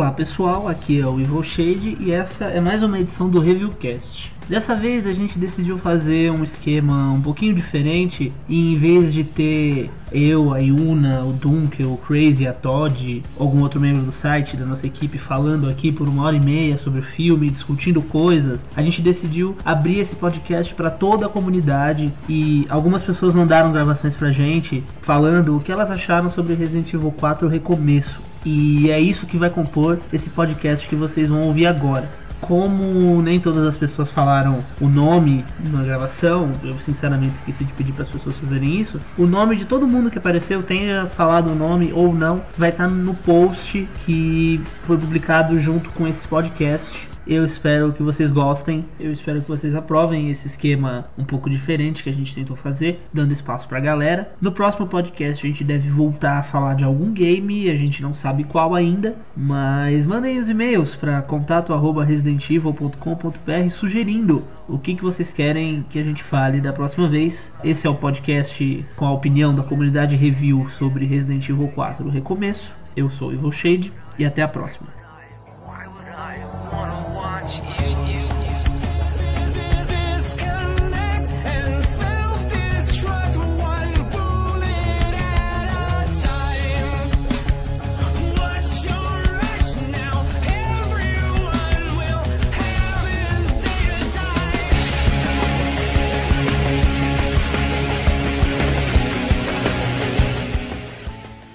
Olá pessoal, aqui é o Evil Shade e essa é mais uma edição do Reviewcast. Dessa vez a gente decidiu fazer um esquema um pouquinho diferente e em vez de ter eu, a Yuna, o Dunkel, o Crazy, a Todd, algum outro membro do site da nossa equipe falando aqui por uma hora e meia sobre o filme, discutindo coisas, a gente decidiu abrir esse podcast para toda a comunidade e algumas pessoas mandaram gravações pra gente falando o que elas acharam sobre Resident Evil 4 Recomeço. E é isso que vai compor esse podcast que vocês vão ouvir agora como nem todas as pessoas falaram o nome na gravação, eu sinceramente esqueci de pedir para as pessoas fazerem isso. O nome de todo mundo que apareceu, tenha falado o nome ou não, vai estar no post que foi publicado junto com esse podcast. Eu espero que vocês gostem. Eu espero que vocês aprovem esse esquema um pouco diferente que a gente tentou fazer, dando espaço pra galera. No próximo podcast a gente deve voltar a falar de algum game, a gente não sabe qual ainda, mas mandem os e-mails para contato@residentevil.com.br sugerindo o que, que vocês querem que a gente fale da próxima vez. Esse é o podcast com a opinião da comunidade review sobre Resident Evil 4 o recomeço. Eu sou o Evil Shade e até a próxima.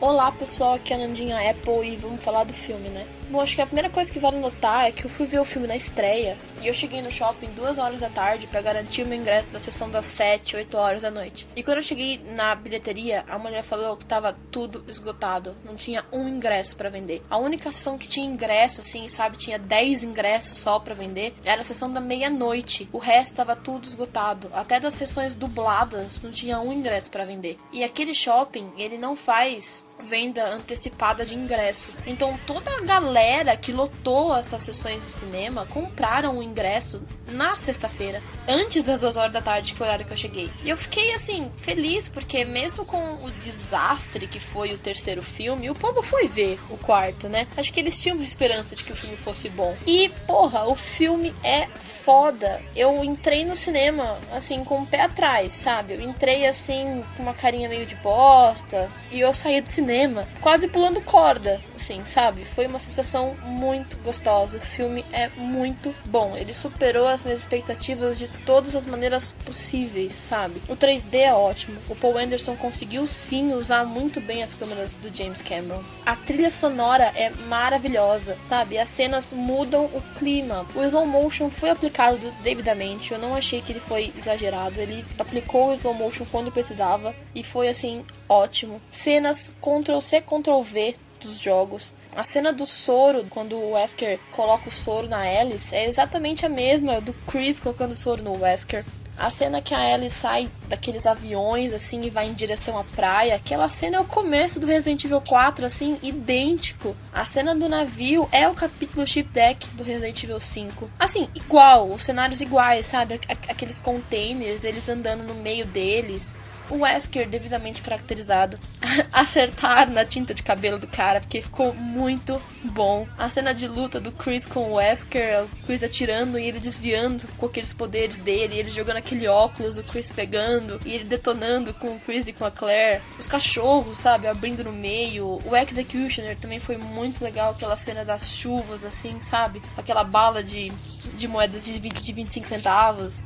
Olá pessoal, aqui é a Nandinha Apple e vamos falar do filme, né? Bom, acho que a primeira coisa que vale notar é que eu fui ver o filme na estreia e eu cheguei no shopping duas horas da tarde para garantir o meu ingresso da sessão das 7, 8 horas da noite. E quando eu cheguei na bilheteria, a mulher falou que tava tudo esgotado, não tinha um ingresso para vender. A única sessão que tinha ingresso, assim, sabe, tinha 10 ingressos só para vender, era a sessão da meia-noite. O resto tava tudo esgotado. Até das sessões dubladas não tinha um ingresso para vender. E aquele shopping, ele não faz venda antecipada de ingresso. Então toda a galera que lotou essas sessões de cinema compraram o ingresso na sexta-feira, antes das duas horas da tarde, que foi o horário que eu cheguei. E eu fiquei assim, feliz, porque mesmo com o desastre que foi o terceiro filme, o povo foi ver o quarto, né? Acho que eles tinham uma esperança de que o filme fosse bom. E, porra, o filme é foda. Eu entrei no cinema, assim, com o pé atrás, sabe? Eu entrei, assim, com uma carinha meio de bosta. E eu saí do cinema quase pulando corda, assim, sabe? Foi uma sensação muito gostosa. O filme é muito bom. Ele superou as minhas expectativas de todas as maneiras possíveis, sabe? O 3D é ótimo. O Paul Anderson conseguiu sim usar muito bem as câmeras do James Cameron. A trilha sonora é maravilhosa, sabe? As cenas mudam o clima. O slow motion foi aplicado devidamente. Eu não achei que ele foi exagerado. Ele aplicou o slow motion quando precisava e foi assim ótimo. Cenas Ctrl C, Ctrl V dos jogos. A cena do soro, quando o Wesker coloca o soro na Alice, é exatamente a mesma do Chris colocando o soro no Wesker. A cena que a Ellie sai daqueles aviões, assim, e vai em direção à praia, aquela cena é o começo do Resident Evil 4, assim, idêntico. A cena do navio é o capítulo Ship Deck do Resident Evil 5. Assim, igual, os cenários iguais, sabe? Aqueles containers, eles andando no meio deles o Wesker devidamente caracterizado, acertar na tinta de cabelo do cara, porque ficou muito bom. A cena de luta do Chris com o Wesker, o Chris atirando e ele desviando com aqueles poderes dele, ele jogando aquele óculos, o Chris pegando e ele detonando com o Chris e com a Claire. Os cachorros, sabe, abrindo no meio. O Executioner também foi muito legal, aquela cena das chuvas, assim, sabe? Aquela bala de, de moedas de, 20, de 25 centavos.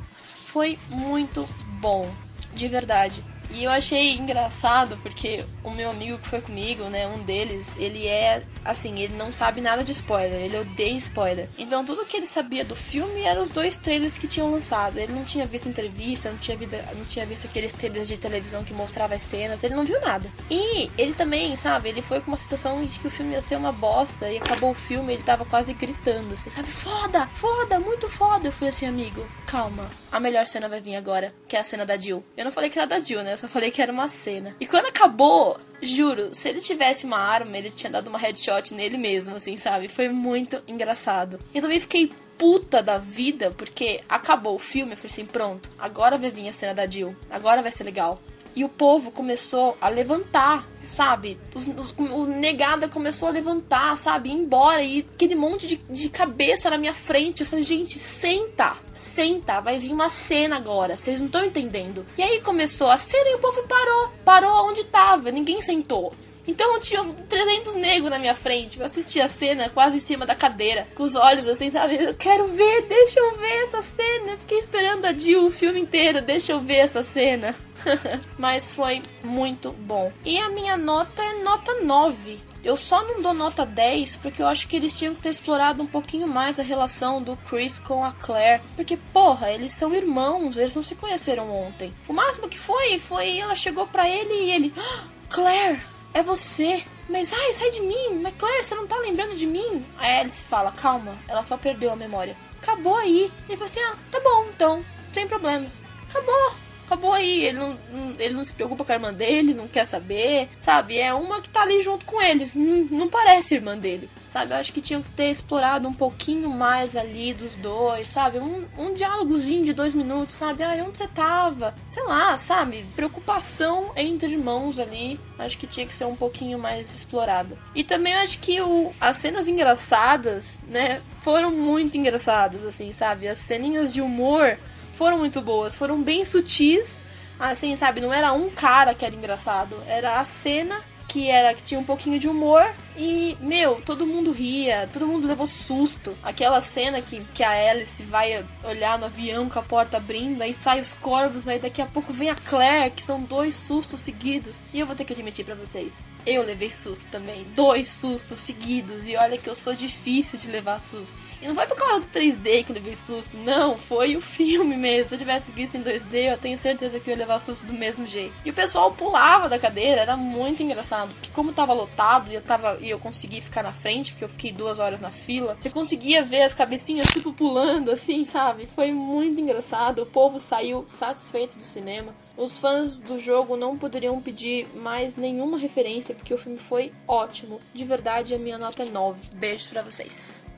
Foi muito bom de verdade. E eu achei engraçado porque o meu amigo que foi comigo, né, um deles, ele é assim, ele não sabe nada de spoiler, ele odeia spoiler. Então tudo que ele sabia do filme eram os dois trailers que tinham lançado. Ele não tinha visto entrevista, não tinha, visto, não tinha visto aqueles trailers de televisão que mostrava as cenas, ele não viu nada. E ele também, sabe, ele foi com uma sensação de que o filme ia ser uma bosta e acabou o filme, ele tava quase gritando, assim, sabe, foda, foda, muito foda. Eu falei assim, amigo, calma, a melhor cena vai vir agora, que é a cena da Jill. Eu não falei que era da Jill, né? só falei que era uma cena. E quando acabou, juro, se ele tivesse uma arma, ele tinha dado uma headshot nele mesmo, assim, sabe? Foi muito engraçado. Eu também fiquei puta da vida, porque acabou o filme, eu falei assim, pronto, agora vai vir a cena da Jill, agora vai ser legal. E o povo começou a levantar, sabe? Os, os, o negada começou a levantar, sabe? Ir embora e aquele monte de, de cabeça na minha frente. Eu falei, gente, senta, senta, vai vir uma cena agora. Vocês não estão entendendo. E aí começou a cena e o povo parou, parou onde tava, ninguém sentou. Então tinha 300 negros na minha frente. Eu assisti a cena quase em cima da cadeira, com os olhos assim, sabe? Eu quero ver, deixa eu ver essa cena. Eu fiquei esperando a Jill o filme inteiro, deixa eu ver essa cena. Mas foi muito bom. E a minha nota é nota 9. Eu só não dou nota 10 porque eu acho que eles tinham que ter explorado um pouquinho mais a relação do Chris com a Claire. Porque, porra, eles são irmãos, eles não se conheceram ontem. O máximo que foi, foi ela chegou pra ele e ele. Ah, Claire, é você. Mas ai, sai de mim. Mas Claire, você não tá lembrando de mim? A Alice fala, calma, ela só perdeu a memória. Acabou aí. Ele falou assim, ah, tá bom, então, sem problemas. Acabou acabou aí. Ele não, ele não se preocupa com a irmã dele, não quer saber, sabe? É uma que tá ali junto com eles. Não, não parece irmã dele, sabe? Eu acho que tinham que ter explorado um pouquinho mais ali dos dois, sabe? Um, um diálogozinho de dois minutos, sabe? Ah, onde você tava? Sei lá, sabe? Preocupação entre irmãos ali. Acho que tinha que ser um pouquinho mais explorada. E também acho que o, as cenas engraçadas, né? Foram muito engraçadas, assim, sabe? As ceninhas de humor foram muito boas, foram bem sutis, assim, sabe? Não era um cara que era engraçado, era a cena que era que tinha um pouquinho de humor e, meu, todo mundo ria, todo mundo levou susto. Aquela cena que, que a Alice vai olhar no avião com a porta abrindo, aí sai os corvos, aí daqui a pouco vem a Claire, que são dois sustos seguidos. E eu vou ter que admitir para vocês, eu levei susto também. Dois sustos seguidos. E olha que eu sou difícil de levar susto. E não foi por causa do 3D que eu levei susto, não, foi o filme mesmo. Se eu tivesse visto em 2D, eu tenho certeza que eu ia levar susto do mesmo jeito. E o pessoal pulava da cadeira, era muito engraçado. Porque como tava lotado e eu tava e eu consegui ficar na frente, porque eu fiquei duas horas na fila, você conseguia ver as cabecinhas tipo pulando assim, sabe? Foi muito engraçado. O povo saiu satisfeito do cinema. Os fãs do jogo não poderiam pedir mais nenhuma referência, porque o filme foi ótimo. De verdade, a minha nota é 9. Beijos para vocês.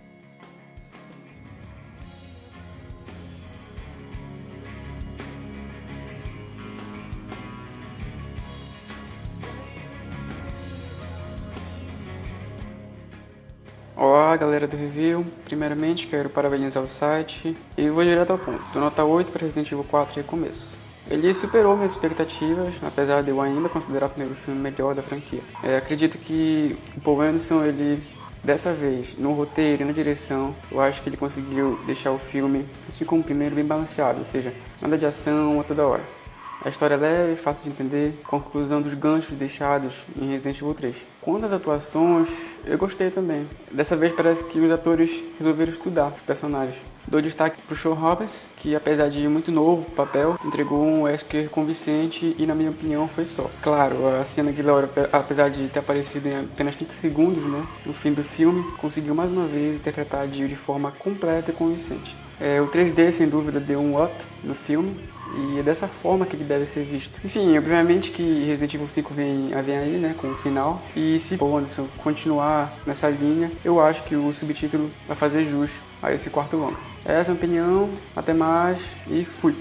Olá galera do review, primeiramente quero parabenizar o site e vou direto ao ponto. Do nota 8 para Resident Evil 4 Recomeço. Ele superou minhas expectativas, apesar de eu ainda considerar o primeiro filme melhor da franquia. É, acredito que o Paul Anderson, ele dessa vez, no roteiro e na direção, eu acho que ele conseguiu deixar o filme, assim como o primeiro, bem balanceado, ou seja, nada de ação a toda hora. A história é leve, fácil de entender, conclusão dos ganchos deixados em Resident Evil 3. Quanto às atuações, eu gostei também. Dessa vez parece que os atores resolveram estudar os personagens. Dou destaque para o Shaw Roberts, que apesar de muito novo papel, entregou um Wesker convincente e na minha opinião foi só. Claro, a cena que Laura, apesar de ter aparecido em apenas 30 segundos né, no fim do filme, conseguiu mais uma vez interpretar a Jill de forma completa e convincente. É, o 3D sem dúvida deu um up no filme, e é dessa forma que ele deve ser visto. Enfim, obviamente que Resident Evil 5 vem, vem aí, né, com o final. E se o Anderson continuar nessa linha, eu acho que o subtítulo vai fazer jus a esse quarto longo. Essa é a minha opinião, até mais e fui!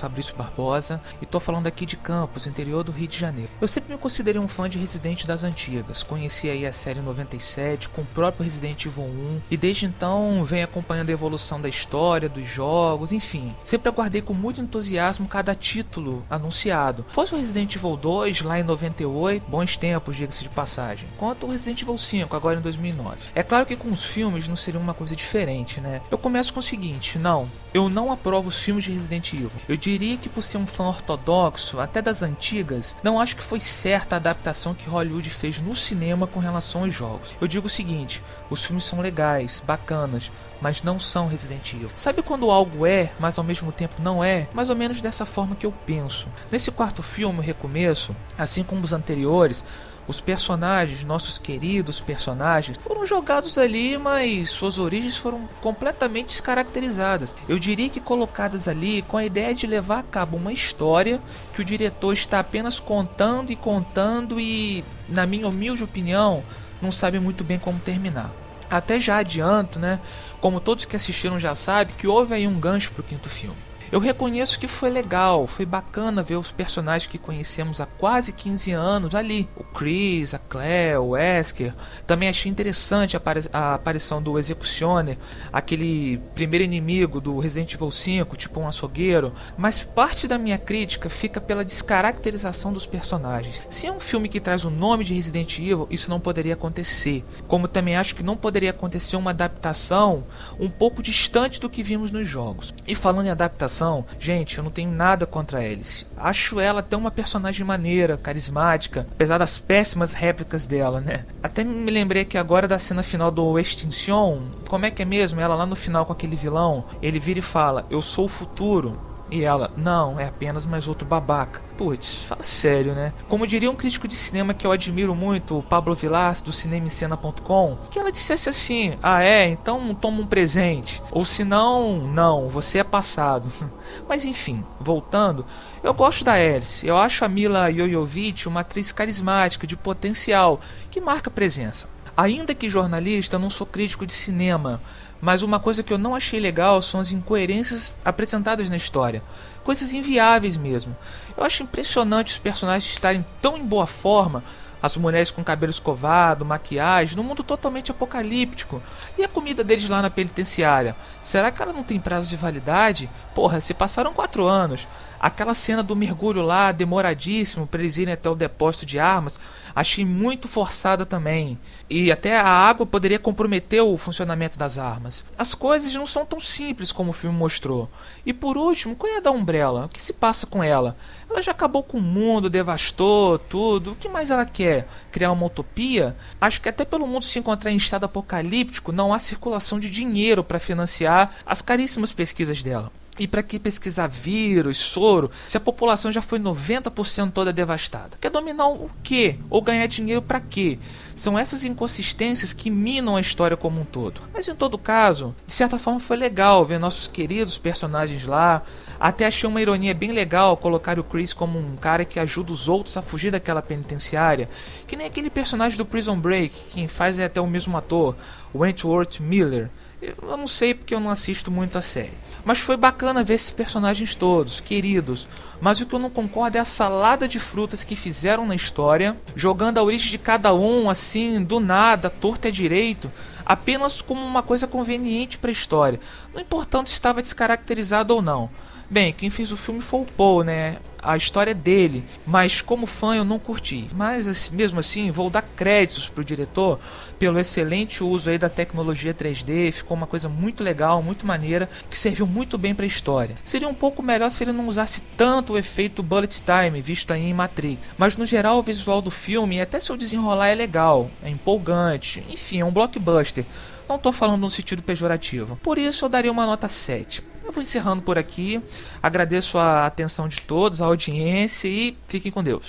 Fabrício Barbosa e tô falando aqui de Campos, interior do Rio de Janeiro. Eu sempre me considerei um fã de Resident das antigas, conheci aí a série 97 com o próprio Resident Evil 1 e desde então venho acompanhando a evolução da história, dos jogos, enfim. Sempre aguardei com muito entusiasmo cada título anunciado. Fosse o Resident Evil 2 lá em 98, bons tempos, diga-se de passagem, quanto o Resident Evil 5 agora em 2009. É claro que com os filmes não seria uma coisa diferente, né? Eu começo com o seguinte, não, eu não aprovo os filmes de Resident Evil. Eu diria que por ser um fã ortodoxo, até das antigas, não acho que foi certa a adaptação que Hollywood fez no cinema com relação aos jogos. Eu digo o seguinte, os filmes são legais, bacanas, mas não são Resident Evil. Sabe quando algo é, mas ao mesmo tempo não é? Mais ou menos dessa forma que eu penso. Nesse quarto filme, o Recomeço, assim como os anteriores, os personagens, nossos queridos personagens, foram jogados ali, mas suas origens foram completamente descaracterizadas. Eu diria que colocadas ali com a ideia de levar a cabo uma história que o diretor está apenas contando e contando e, na minha humilde opinião, não sabe muito bem como terminar. Até já adianto, né? Como todos que assistiram já sabem, que houve aí um gancho pro quinto filme. Eu reconheço que foi legal, foi bacana ver os personagens que conhecemos há quase 15 anos ali. O Chris, a Claire, o Wesker. Também achei interessante a, a aparição do Executioner, aquele primeiro inimigo do Resident Evil 5, tipo um açougueiro. Mas parte da minha crítica fica pela descaracterização dos personagens. Se é um filme que traz o nome de Resident Evil, isso não poderia acontecer. Como também acho que não poderia acontecer uma adaptação um pouco distante do que vimos nos jogos. E falando em adaptação, gente, eu não tenho nada contra a Alice. Acho ela até uma personagem maneira, carismática, apesar das péssimas réplicas dela, né? Até me lembrei que agora da cena final do Extinction, como é que é mesmo? Ela lá no final com aquele vilão, ele vira e fala: Eu sou o futuro. E ela, não, é apenas mais outro babaca. Putz, fala sério, né? Como diria um crítico de cinema que eu admiro muito, o Pablo Vilas, do cinemascena.com, que ela dissesse assim: Ah, é? Então toma um presente. Ou se não, não, você é passado. Mas enfim, voltando, eu gosto da Alice. Eu acho a Mila Jovovich uma atriz carismática, de potencial, que marca presença. Ainda que jornalista, não sou crítico de cinema mas uma coisa que eu não achei legal são as incoerências apresentadas na história. Coisas inviáveis mesmo. Eu acho impressionante os personagens estarem tão em boa forma, as mulheres com cabelo escovado, maquiagem, num mundo totalmente apocalíptico. E a comida deles lá na penitenciária? Será que ela não tem prazo de validade? Porra, se passaram quatro anos. Aquela cena do mergulho lá, demoradíssimo, para eles irem até o depósito de armas, achei muito forçada também. E até a água poderia comprometer o funcionamento das armas. As coisas não são tão simples como o filme mostrou. E por último, qual é a da Umbrella? O que se passa com ela? Ela já acabou com o mundo, devastou tudo. O que mais ela quer? Criar uma utopia? Acho que até pelo mundo se encontrar em estado apocalíptico, não há circulação de dinheiro para financiar as caríssimas pesquisas dela. E para que pesquisar vírus, soro, se a população já foi 90% toda devastada? Quer dominar o quê? Ou ganhar dinheiro para quê? São essas inconsistências que minam a história como um todo. Mas em todo caso, de certa forma foi legal ver nossos queridos personagens lá. Até achei uma ironia bem legal colocar o Chris como um cara que ajuda os outros a fugir daquela penitenciária. Que nem aquele personagem do Prison Break, quem faz é até o mesmo ator, Wentworth Miller. Eu não sei porque eu não assisto muito a série. Mas foi bacana ver esses personagens todos, queridos. Mas o que eu não concordo é a salada de frutas que fizeram na história, jogando a origem de cada um assim, do nada, torto é direito, apenas como uma coisa conveniente para a história, não importando se estava descaracterizado ou não. Bem, quem fez o filme foi o Paul, né? A história é dele, mas como fã eu não curti. Mas mesmo assim, vou dar créditos pro diretor pelo excelente uso aí da tecnologia 3D, ficou uma coisa muito legal, muito maneira, que serviu muito bem para a história. Seria um pouco melhor se ele não usasse tanto o efeito bullet time visto aí em Matrix, mas no geral o visual do filme, até seu desenrolar é legal, é empolgante, enfim, é um blockbuster. Não estou falando no sentido pejorativo. Por isso eu daria uma nota 7. Eu vou encerrando por aqui. Agradeço a atenção de todos, a audiência e fiquem com Deus.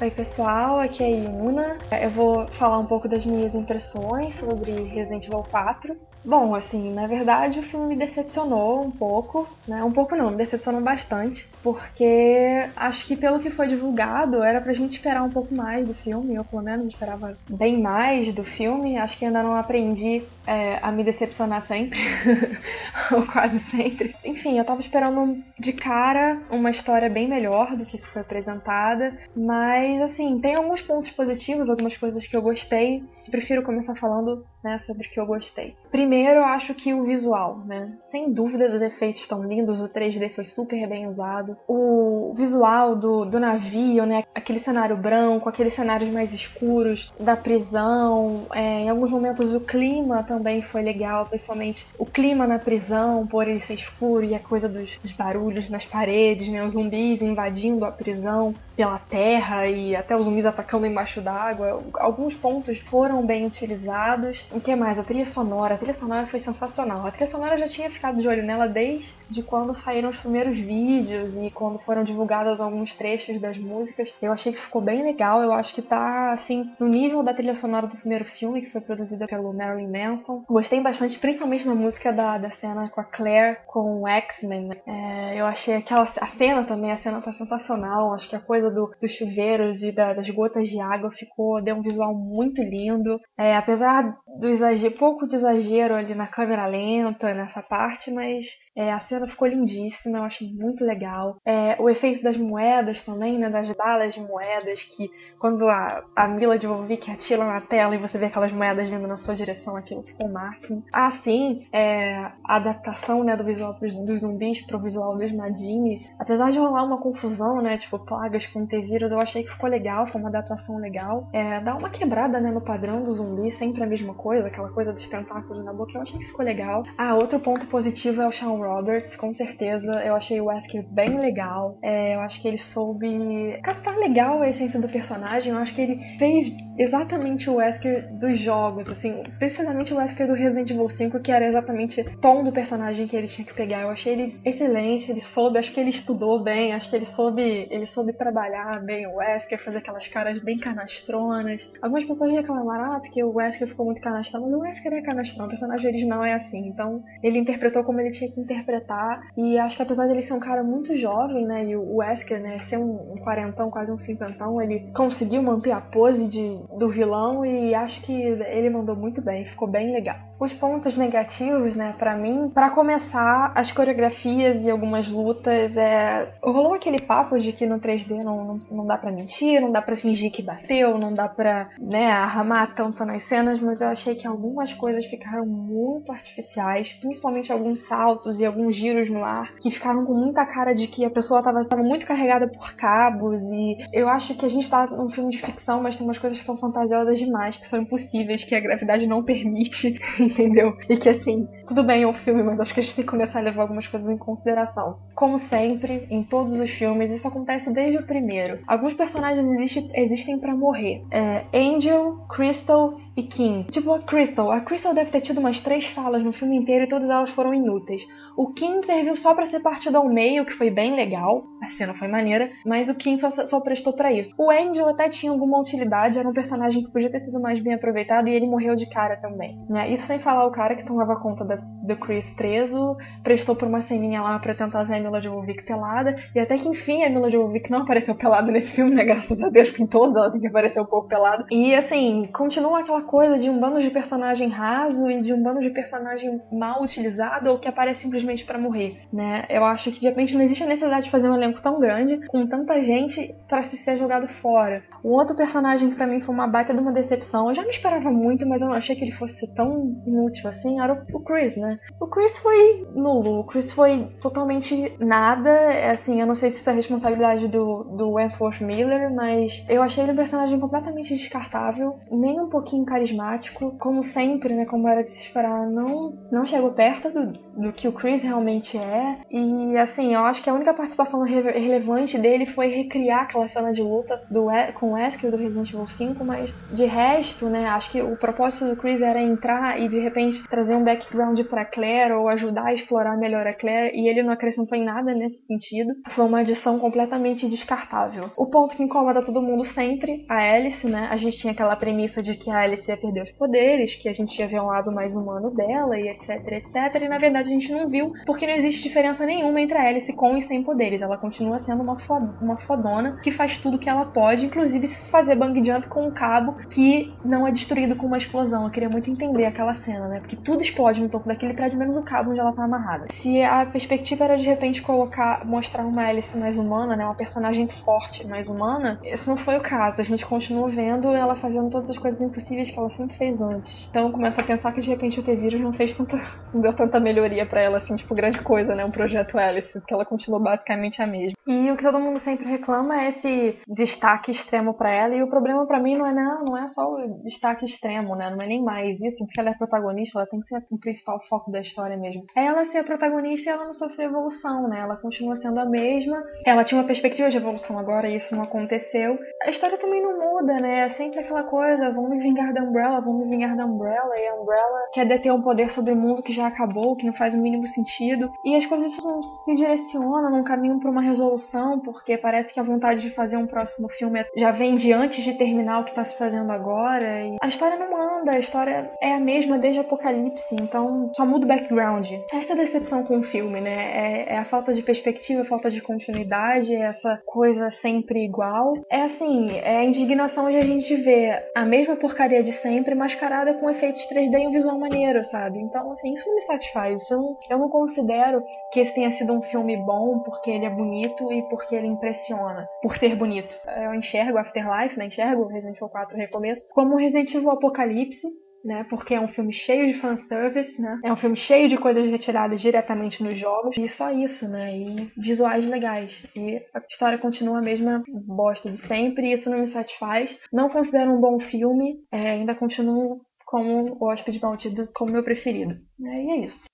Oi pessoal, aqui é a Yuna. Eu vou falar um pouco das minhas impressões sobre Resident Evil 4. Bom, assim, na verdade o filme me decepcionou um pouco, né? Um pouco não, me decepcionou bastante, porque acho que pelo que foi divulgado era pra gente esperar um pouco mais do filme, eu pelo menos esperava bem mais do filme. Acho que ainda não aprendi é, a me decepcionar sempre, ou quase sempre. Enfim, eu tava esperando de cara uma história bem melhor do que foi apresentada, mas assim, tem alguns pontos positivos, algumas coisas que eu gostei prefiro começar falando né, sobre o que eu gostei. Primeiro, eu acho que o visual, né? Sem dúvida, os efeitos estão lindos, o 3D foi super bem usado. O visual do, do navio, né? Aquele cenário branco, aqueles cenários mais escuros da prisão. É, em alguns momentos o clima também foi legal, principalmente o clima na prisão, por ele ser escuro e a coisa dos, dos barulhos nas paredes, né? Os zumbis invadindo a prisão pela terra e até os zumbis atacando embaixo d'água. Alguns pontos foram bem utilizados. O que mais? A trilha sonora. A trilha sonora foi sensacional. A trilha sonora já tinha ficado de olho nela desde quando saíram os primeiros vídeos e quando foram divulgados alguns trechos das músicas. Eu achei que ficou bem legal. Eu acho que tá, assim, no nível da trilha sonora do primeiro filme, que foi produzida pelo Marilyn Manson. Gostei bastante, principalmente na música da, da cena com a Claire, com o X-Men. Né? É, eu achei aquela a cena também, a cena tá sensacional. Acho que a coisa do, dos chuveiros e da, das gotas de água ficou, deu um visual muito lindo. É, apesar do exagero, pouco de exagero ali na câmera lenta, nessa parte, mas é, a cena ficou lindíssima, eu acho muito legal. É, o efeito das moedas também, né, das balas de moedas, que quando a, a Mila de Volvic atira na tela e você vê aquelas moedas vindo na sua direção, aquilo ficou máximo. Ah, sim, é, a adaptação né, do visual dos zumbis pro visual dos Madines, apesar de rolar uma confusão, né, tipo plagas com T-vírus, eu achei que ficou legal, foi uma adaptação legal. É, dá uma quebrada né, no padrão do zumbi, sempre a mesma coisa, aquela coisa dos tentáculos na boca, eu achei que ficou legal. Ah, outro ponto positivo é o Sean Roberts, com certeza. Eu achei o Wesker bem legal. É, eu acho que ele soube captar legal a essência do personagem. Eu acho que ele fez exatamente o Wesker dos jogos, assim, precisamente o Wesker do Resident Evil 5, que era exatamente o tom do personagem que ele tinha que pegar. Eu achei ele excelente, ele soube, acho que ele estudou bem, acho que ele soube, ele soube trabalhar bem o Wesker, fazer aquelas caras bem canastronas. Algumas pessoas reclamaram, ah, porque o Wesker ficou muito canastrão, mas o Wesker é canastrão, o personagem original é assim. Então, ele interpretou como ele tinha que interpretar, e acho que apesar dele ser um cara muito jovem, né, e o Wesker, né, ser um, um quarentão, quase um cinquentão, ele conseguiu manter a pose de, do vilão e acho que ele mandou muito bem, ficou bem legal. Os pontos negativos, né, para mim, para começar, as coreografias e algumas lutas, é... rolou aquele papo de que no 3D não, não, dá para mentir, não dá para fingir que bateu, não dá pra, né, arramar tanto nas cenas, mas eu achei que algumas coisas ficaram muito artificiais, principalmente alguns saltos e alguns giros no ar, que ficaram com muita cara de que a pessoa tava, tava muito carregada por cabos e eu acho que a gente tá num filme de ficção, mas tem umas coisas que são fantasiosas demais, que são impossíveis, que a gravidade não permite, entendeu? E que assim, tudo bem é um filme, mas acho que a gente tem que começar a levar algumas coisas em consideração. Como sempre, em todos os filmes, isso acontece desde o primeiro. Alguns personagens existem, para morrer. É, Angel, Crystal e Kim. Tipo a Crystal. A Crystal deve ter tido umas três falas no filme inteiro e todas elas foram inúteis. O Kim serviu só para ser partido ao meio, que foi bem legal. A cena foi maneira, mas o Kim só, só prestou para isso. O Angel até tinha alguma utilidade, era um personagem que podia ter sido mais bem aproveitado e ele morreu de cara também. Né? Isso sem falar o cara que tomava conta da, do Chris preso, prestou por uma ceninha lá pra tentar ver a Mila Jovovich pelada, e até que enfim a Mila Jovovich não apareceu pelada nesse filme, né? Graças a Deus, que em todos ela tem que aparecer um pouco pelada. E assim, continua aquela coisa de um bando de personagem raso e de um bando de personagem mal utilizado ou que aparece simplesmente para morrer, né? Eu acho que de repente não existe a necessidade de fazer um elenco tão grande com tanta gente para se ser jogado fora. Um outro personagem que para mim foi uma baita de uma decepção, eu já não esperava muito, mas eu não achei que ele fosse tão inútil assim, era o Chris, né? O Chris foi nulo, o Chris foi totalmente nada, é assim, eu não sei se isso é responsabilidade do, do Wentworth Miller, mas eu achei ele um personagem completamente descartável, nem um pouquinho carismático como sempre, né, como era de se esperar, não, não chegou perto do, do que o Chris realmente é. E assim, eu acho que a única participação relevante dele foi recriar aquela cena de luta do, com o Wesker do Resident Evil 5, mas de resto, né, acho que o propósito do Chris era entrar e de repente trazer um background para Claire ou ajudar a explorar melhor a Claire, e ele não acrescentou em nada nesse sentido. Foi uma adição completamente descartável. O ponto que incomoda todo mundo sempre, a Alice, né? A gente tinha aquela premissa de que a Alice ia perder os poderes, que a gente ia ver um lado mais humano dela e etc, etc. E na verdade a gente não viu, porque não existe diferença nenhuma entre a Alice com e sem poderes. Ela continua sendo uma, fo uma fodona que faz tudo que ela pode, inclusive fazer bang jump com um cabo que não é destruído com uma explosão. Eu queria muito entender aquela cena, né? Porque tudo explode no topo daquele de menos o cabo onde ela tá amarrada. Se a perspectiva era de repente colocar, mostrar uma Alice mais humana, né, uma personagem forte, mais humana, isso não foi o caso. A gente continua vendo ela fazendo todas as coisas impossíveis que ela sempre fez antes. Então eu começo a pensar que de repente o T-Vírus não fez tanta, não deu tanta melhoria para ela assim, tipo grande coisa, né, um projeto Alice, porque ela continua basicamente a mesma. E o que todo mundo sempre reclama é esse destaque extremo para ela e o problema para mim não é não, não é só o destaque extremo, né? Não é nem mais isso, porque ela é protagonista, ela tem que ser o principal foco da história mesmo. É ela ser a protagonista e ela não sofrer evolução, né? Ela continua sendo a mesma. Ela tinha uma perspectiva de evolução agora e isso não aconteceu. A história também não muda, né? É sempre aquela coisa, vamos me vingar da Umbrella, vamos me vingar da Umbrella e a Umbrella quer deter um poder sobre o mundo que já acabou, que não faz o mínimo sentido. E as coisas não se direcionam num caminho para uma resolução, porque parece que a vontade de fazer um próximo filme já vem de antes de terminar o que está se fazendo agora. E a história não anda, a história é a mesma desde Apocalipse, então só muda o background. Essa decepção com o filme, né? É, é a falta de perspectiva, a falta de continuidade, é essa coisa sempre igual. É assim, é a indignação de a gente ver a mesma porcaria de sempre mascarada com efeitos 3D e um visual maneiro, sabe? Então, assim, isso não me satisfaz. Eu não, eu não considero que esse tenha sido um filme bom porque ele é bonito e porque ele impressiona, por ser bonito. Eu enxergo Afterlife, né? Enxergo Resident Evil 4 Recomeço como Resident Evil Apocalipse, né? Porque é um filme cheio de fanservice, né? É um filme cheio de coisas retiradas diretamente nos jogos e só isso, né? E visuais legais. E a história continua a mesma bosta de sempre e isso não me satisfaz. Não considero um bom filme, é, ainda continuo como o Hóspede Maldido como meu preferido. É, e é isso.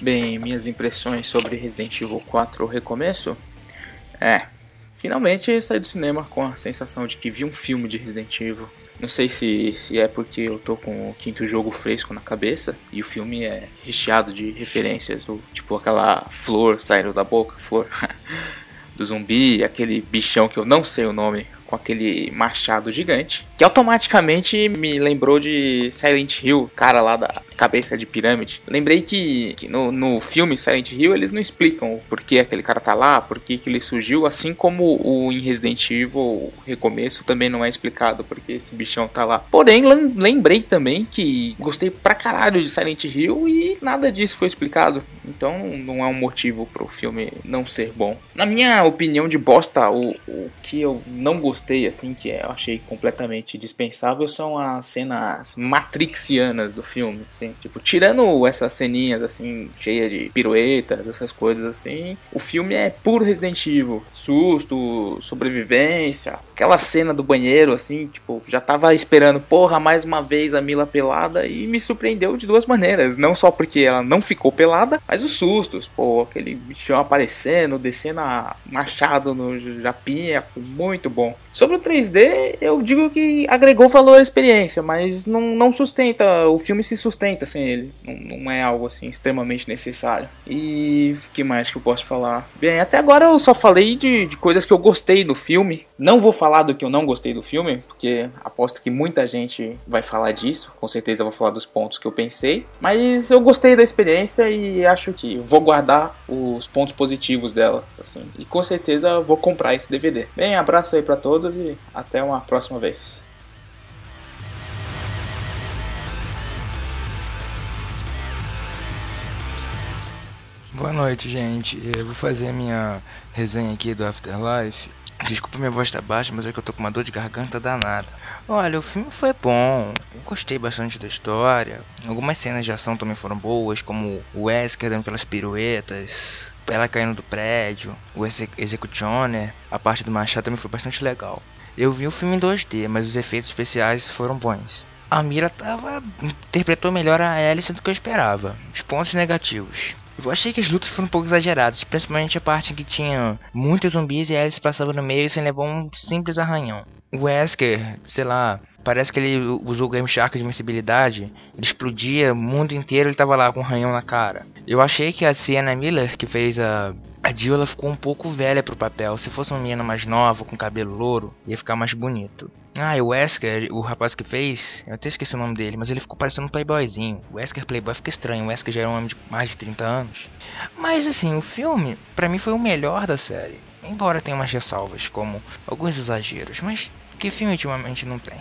Bem, minhas impressões sobre Resident Evil 4 o recomeço? É, finalmente saí do cinema com a sensação de que vi um filme de Resident Evil. Não sei se, se é porque eu tô com o quinto jogo fresco na cabeça e o filme é recheado de referências, do, tipo aquela flor saindo da boca, flor do zumbi, aquele bichão que eu não sei o nome, com aquele machado gigante, que automaticamente me lembrou de Silent Hill, cara lá da cabeça de pirâmide. Lembrei que, que no, no filme Silent Hill eles não explicam o porquê aquele cara tá lá, por que ele surgiu, assim como o em Resident Evil, o recomeço também não é explicado porque esse bichão tá lá. Porém, lembrei também que gostei pra caralho de Silent Hill e nada disso foi explicado. Então não é um motivo pro filme não ser bom. Na minha opinião de bosta, o, o que eu não gostei assim, que eu achei completamente dispensável, são as cenas matrixianas do filme, assim. Tipo, tirando essas ceninhas, assim, cheias de piruetas, essas coisas, assim, o filme é puro Resident Evil. Susto, sobrevivência, aquela cena do banheiro, assim, tipo, já tava esperando, porra, mais uma vez a Mila pelada e me surpreendeu de duas maneiras. Não só porque ela não ficou pelada, mas os sustos, pô, aquele bichão aparecendo, descendo a machado no Japinha, muito bom. Sobre o 3D, eu digo que agregou valor à experiência, mas não, não sustenta, o filme se sustenta sem ele. Não, não é algo assim extremamente necessário. E que mais que eu posso falar? Bem, até agora eu só falei de, de coisas que eu gostei do filme. Não vou falar do que eu não gostei do filme, porque aposto que muita gente vai falar disso. Com certeza vou falar dos pontos que eu pensei. Mas eu gostei da experiência e acho que vou guardar os pontos positivos dela. Assim, e com certeza vou comprar esse DVD. Bem, abraço aí para todos e até uma próxima vez. Boa noite, gente. Eu vou fazer minha resenha aqui do Afterlife. Desculpa minha voz tá baixa, mas é que eu tô com uma dor de garganta danada. Olha, o filme foi bom. Eu gostei bastante da história. Algumas cenas de ação também foram boas, como o Wesker dando aquelas piruetas, ela caindo do prédio, o Executioner, a parte do machado também foi bastante legal. Eu vi o filme em 2D, mas os efeitos especiais foram bons. A Mira tava, interpretou melhor a Alice do que eu esperava. Os pontos negativos. Eu achei que as lutas foram um pouco exageradas, principalmente a parte em que tinha muitos zumbis e a Alice passava no meio sem levar um simples arranhão. O Wesker, sei lá, parece que ele usou o Game Shark de invencibilidade, ele explodia o mundo inteiro, ele tava lá com um arranhão na cara. Eu achei que a Sienna Miller, que fez a a Jill ela ficou um pouco velha pro papel. Se fosse uma menina mais nova, com cabelo louro, ia ficar mais bonito. Ah, e o Wesker, o rapaz que fez, eu até esqueci o nome dele, mas ele ficou parecendo um playboyzinho. O Wesker Playboy fica estranho, o Wesker já era um homem de mais de 30 anos. Mas assim, o filme, para mim foi o melhor da série. Embora tenha umas ressalvas, como alguns exageros, mas que filme ultimamente não tem.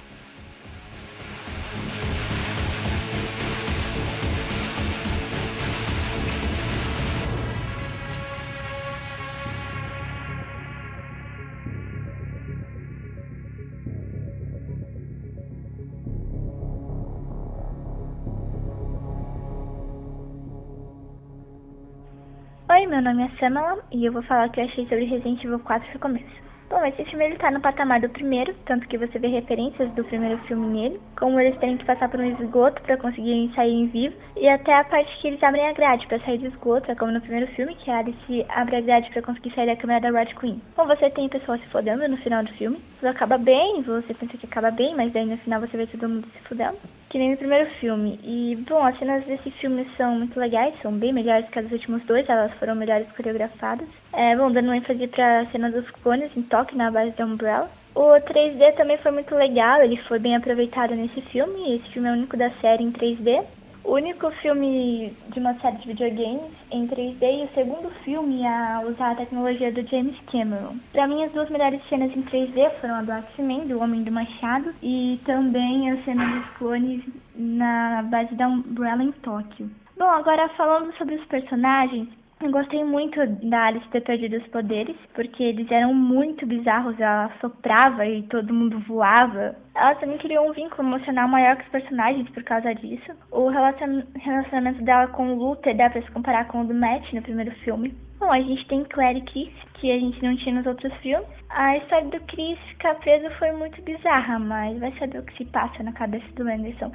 Meu nome é Samala e eu vou falar o que eu achei sobre Resident Evil 4 no começo. Bom, esse filme ele tá no patamar do primeiro, tanto que você vê referências do primeiro filme nele, como eles têm que passar por um esgoto para conseguirem sair vivo, e até a parte que eles abrem a grade para sair do esgoto, é como no primeiro filme, que a Alice abre a grade para conseguir sair da câmera da Red Queen. Bom, você tem pessoas se fodendo no final do filme, tudo acaba bem, você pensa que acaba bem, mas daí no final você vê todo mundo se fodendo que nem no primeiro filme. E, bom, as cenas desse filme são muito legais, são bem melhores que as dos últimos dois, elas foram melhores coreografadas. É, bom, dando ênfase pra cena dos clones em toque na base da Umbrella. O 3D também foi muito legal, ele foi bem aproveitado nesse filme, esse filme é o único da série em 3D o único filme de uma série de videogames em 3D e o segundo filme a usar a tecnologia do James Cameron. Para mim, as duas melhores cenas em 3D foram a do X-Men, do Homem do Machado, e também a cena dos clones na base da Umbrella em Tóquio. Bom, agora falando sobre os personagens, eu gostei muito da Alice ter perdido os poderes, porque eles eram muito bizarros. Ela soprava e todo mundo voava. Ela também criou um vínculo emocional maior com os personagens por causa disso. O relacionamento dela com o Luther dá pra se comparar com o do Matt no primeiro filme. Bom, a gente tem Claire e Chris, que a gente não tinha nos outros filmes. A história do Chris ficar preso foi muito bizarra, mas vai saber o que se passa na cabeça do Anderson.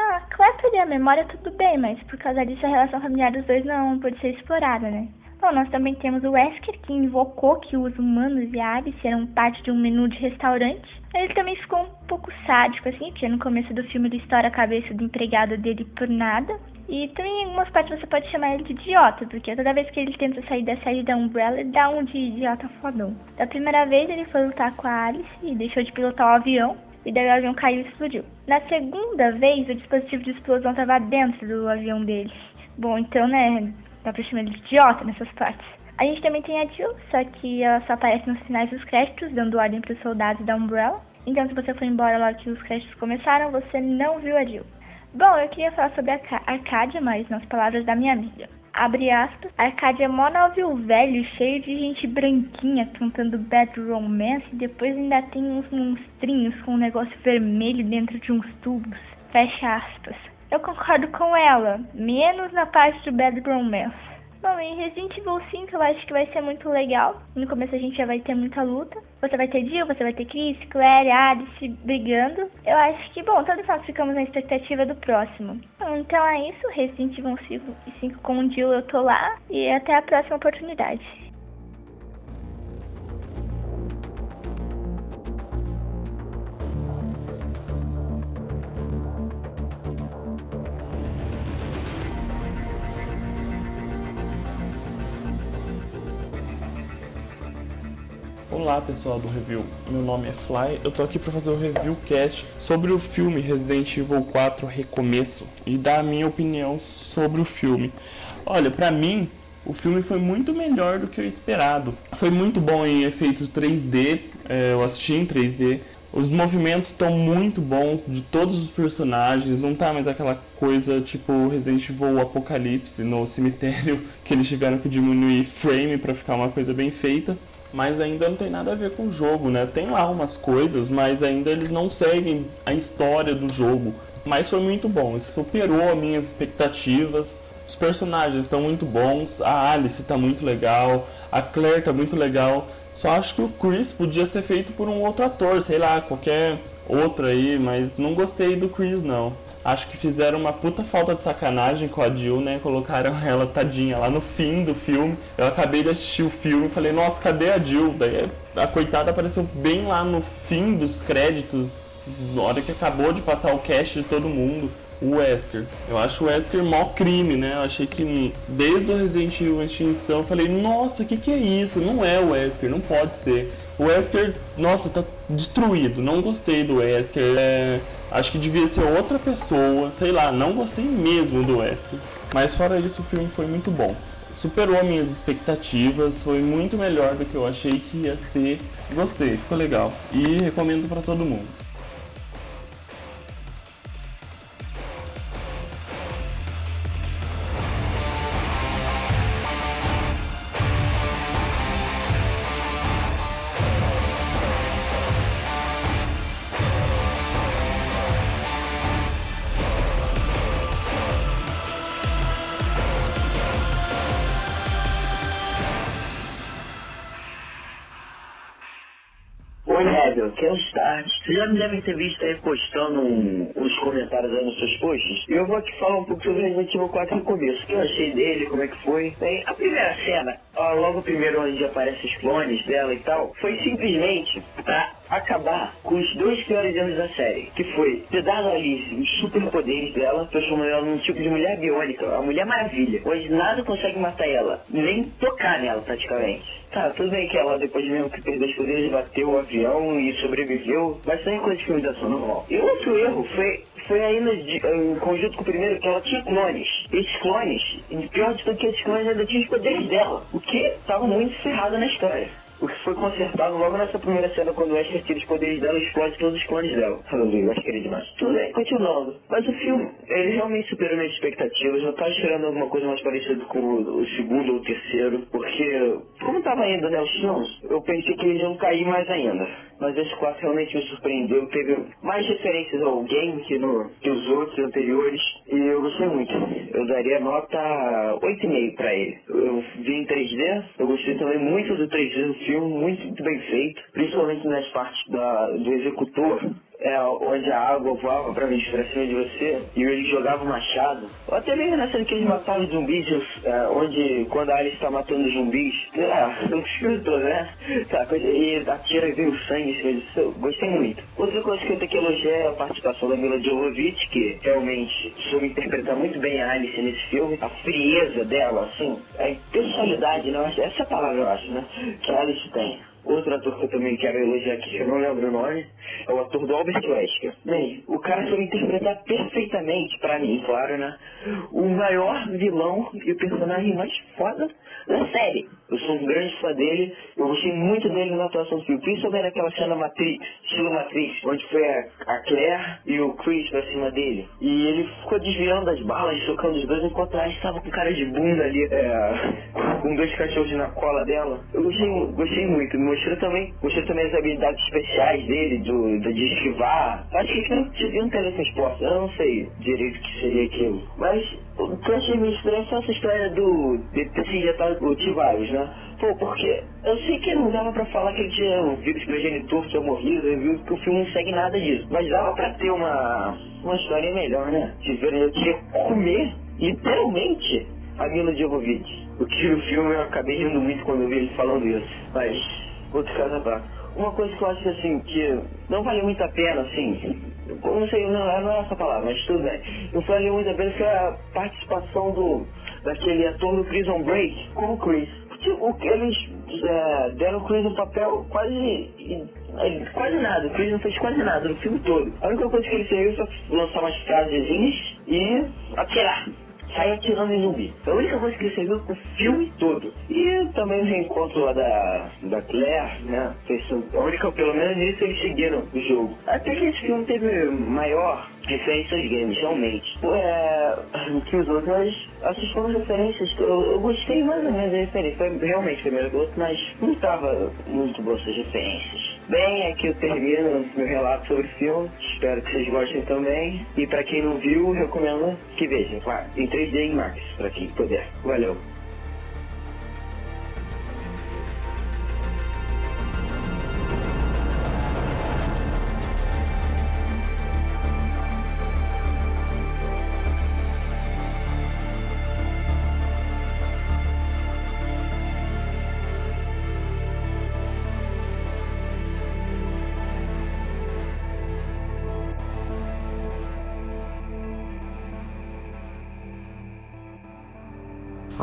Ah, claro perder a memória tudo bem, mas por causa disso a relação familiar dos dois não pode ser explorada, né? Bom, nós também temos o Wesker, que invocou que os humanos e a Alice eram parte de um menu de restaurante. Ele também ficou um pouco sádico, assim, porque no começo do filme ele estoura a cabeça do empregado dele por nada. E também em algumas partes você pode chamar ele de idiota, porque toda vez que ele tenta sair da sede da Umbrella, ele dá um de idiota fodão. Da primeira vez ele foi lutar com a Alice e deixou de pilotar o avião e daí o avião caiu e explodiu. Na segunda vez, o dispositivo de explosão estava dentro do avião dele. Bom, então, né, dá pra chamar ele de idiota nessas partes. A gente também tem a Jill, só que ela só aparece nos finais dos créditos, dando ordem para os soldados da Umbrella. Então, se você for embora lá que os créditos começaram, você não viu a Jill. Bom, eu queria falar sobre a Arcadia, mas nas palavras da minha amiga abre aspas, Arcádia é mó navio velho, cheio de gente branquinha cantando Bad Romance e depois ainda tem uns monstrinhos com um negócio vermelho dentro de uns tubos. Fecha aspas. Eu concordo com ela, menos na parte do Bad Romance. Bom, em Resident Evil 5 eu acho que vai ser muito legal. No começo a gente já vai ter muita luta. Você vai ter Jill, você vai ter Chris, Claire, Alice brigando. Eu acho que, bom, todos nós ficamos na expectativa do próximo. Então é isso, Resident Evil 5 com o Jill eu tô lá. E até a próxima oportunidade. Olá pessoal do review, meu nome é Fly, eu tô aqui para fazer o review cast sobre o filme Resident Evil 4 Recomeço e dar a minha opinião sobre o filme. Olha, para mim o filme foi muito melhor do que o esperado. Foi muito bom em efeitos 3D, é, eu assisti em 3D. Os movimentos estão muito bons de todos os personagens, não tá mais aquela coisa tipo Resident Evil Apocalipse no cemitério que eles tiveram que diminuir frame para ficar uma coisa bem feita mas ainda não tem nada a ver com o jogo, né? Tem lá umas coisas, mas ainda eles não seguem a história do jogo. Mas foi muito bom, isso superou as minhas expectativas. Os personagens estão muito bons, a Alice está muito legal, a Claire está muito legal. Só acho que o Chris podia ser feito por um outro ator, sei lá, qualquer outro aí, mas não gostei do Chris não acho que fizeram uma puta falta de sacanagem com a Jill, né? Colocaram ela, tadinha, lá no fim do filme. Eu acabei de assistir o filme e falei, nossa, cadê a Jill? Daí a coitada apareceu bem lá no fim dos créditos, na hora que acabou de passar o cast de todo mundo. O Wesker. Eu acho o Wesker mó crime, né? Eu achei que desde o Resident Evil Extinção eu falei, nossa, o que, que é isso? Não é o Wesker, não pode ser. O Wesker, nossa, tá destruído. Não gostei do Wesker. É, acho que devia ser outra pessoa. Sei lá, não gostei mesmo do Wesker. Mas fora isso, o filme foi muito bom. Superou minhas expectativas, foi muito melhor do que eu achei que ia ser. Gostei, ficou legal. E recomendo para todo mundo. Já me devem ter visto aí postando um, uns comentários aí nos seus posts. Eu vou aqui falar um pouco sobre Resident Evil 4 no começo. O que eu achei dele, como é que foi. Bem, a primeira cena, ó, logo primeiro onde aparecem os clones dela e tal, foi simplesmente pra acabar com os dois piores erros da série. Que foi ter dado a Alice os superpoderes dela, transformando ela num tipo de mulher biônica, a Mulher Maravilha. Hoje nada consegue matar ela, nem tocar nela praticamente. Tá, tudo bem que ela, depois mesmo que perdeu os poderes, bateu o avião e sobreviveu, mas isso é coisa de filme de ação normal. E outro erro foi foi ainda de, em conjunto com o primeiro, que ela tinha clones. Esses clones, pior de tudo que esses clones ainda tinham os poderes dela, o que estava muito ferrado na história. O que foi consertado logo nessa primeira cena, quando o Wesker tira os poderes dela e explode todos os clones dela. Eu acho que ele demais. Tudo bem, continuando. Mas o filme, ele realmente superou minhas expectativas. Eu tava esperando alguma coisa mais parecida com o, segundo ou o terceiro, porque, como tava ainda, né, os filmes, eu pensei que eles iam cair mais ainda. Mas esse quarto realmente me surpreendeu. Teve mais referências ao game que, no, que os outros anteriores. E eu gostei muito. Eu daria nota 8,5 pra ele. Eu vi em 3D. Eu gostei também muito do 3D do filme. Muito bem feito. Principalmente nas partes da, do executor. É, onde a água voava pra vir pra cima de você e ele jogava o machado. Ou até mesmo cena que eles matavam zumbis, é, onde quando a Alice tá matando zumbis, é, um escritor, né? Tá, e atira e vem o sangue em cima disso. Eu gostei muito. Outra coisa que eu tenho que elogiar é a participação da Mila Jovovich, que realmente soube interpretar muito bem a Alice nesse filme. A frieza dela, assim, a impessoalidade, não, essa é a palavra eu acho, né? Que a Alice tem. Outro ator que eu também quero elogiar aqui, que eu não lembro o nome, é o ator do Albert Wesker. Bem, o cara soube interpretar perfeitamente, pra mim, claro, né? O maior vilão e o personagem mais foda da série. Eu sou um grande fã dele, eu gostei muito dele na atuação do filme, principalmente naquela cena Matrix, estilo Matrix, onde foi a, Claire e o Chris pra cima dele. E ele ficou desviando as balas, chocando os dois, enquanto a estava com cara de bunda ali, é, com dois cachorros na cola dela. Eu gostei, gostei muito, mostrou também, mostrou também as habilidades especiais dele, do, do de esquivar. Acho que eles deviam esporte, eu não sei direito o que seria aquilo. Mas o que eu achei meio estranho é essa história do, de ter se injetado o T-Virus, né? Pô, porque eu sei que não dava pra falar que ele tinha um vírus progenitor, tinha morrido, eu vi que o filme não segue nada disso. Mas dava pra ter uma, uma história melhor, né? Tiveram eu tinha que comer, literalmente, a Mila Jovovich. O que no filme eu acabei rindo muito quando eu vi ele falando isso. Mas, caso à parte. Uma coisa que eu acho assim, que não valeu muito a pena, assim, eu não sei, não, não é essa palavra, mas tudo bem. Não valeu muito a pena foi a participação do, daquele ator do Prison Break com o Chris. Tipo, eles é, deram o Chris um papel quase. quase nada, o Chris não fez quase nada no filme todo. A única coisa que ele fez foi lançar umas frasezinhas e atirar sai atirando em zumbi. Foi a única coisa que ele serviu pro filme todo. E também o reencontro lá da, da Claire, né? A única, pelo menos nisso eles seguiram o jogo. Até que esse filme teve maior referência aos games, realmente. É, que os outros, mas essas foram referências que eu, eu, gostei mais ou menos da referência. Foi realmente primeiro gosto, mas não estava muito boas essas referências. Bem, aqui eu termino meu relato sobre o filme. Espero que vocês gostem também. E para quem não viu, recomendo que veja, claro. Em 3D e IMAX, para quem puder. Valeu.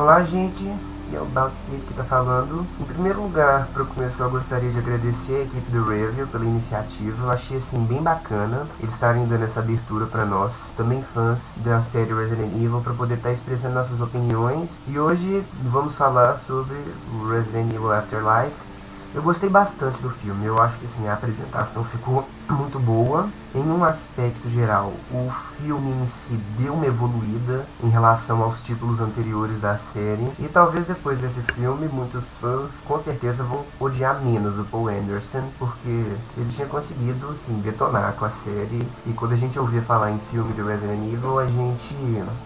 Olá, gente. Aqui é o Baltic que está falando. Em primeiro lugar, para começar, eu gostaria de agradecer a equipe do Review pela iniciativa. Eu achei assim bem bacana eles estarem dando essa abertura para nós, também fãs da série Resident Evil, para poder estar tá expressando nossas opiniões. E hoje vamos falar sobre Resident Evil Afterlife. Eu gostei bastante do filme. Eu acho que assim, a apresentação ficou muito boa. Em um aspecto geral, o filme em si deu uma evoluída em relação aos títulos anteriores da série. E talvez depois desse filme, muitos fãs com certeza vão odiar menos o Paul Anderson, porque ele tinha conseguido sim detonar com a série. E quando a gente ouvia falar em filme de Resident Evil, a gente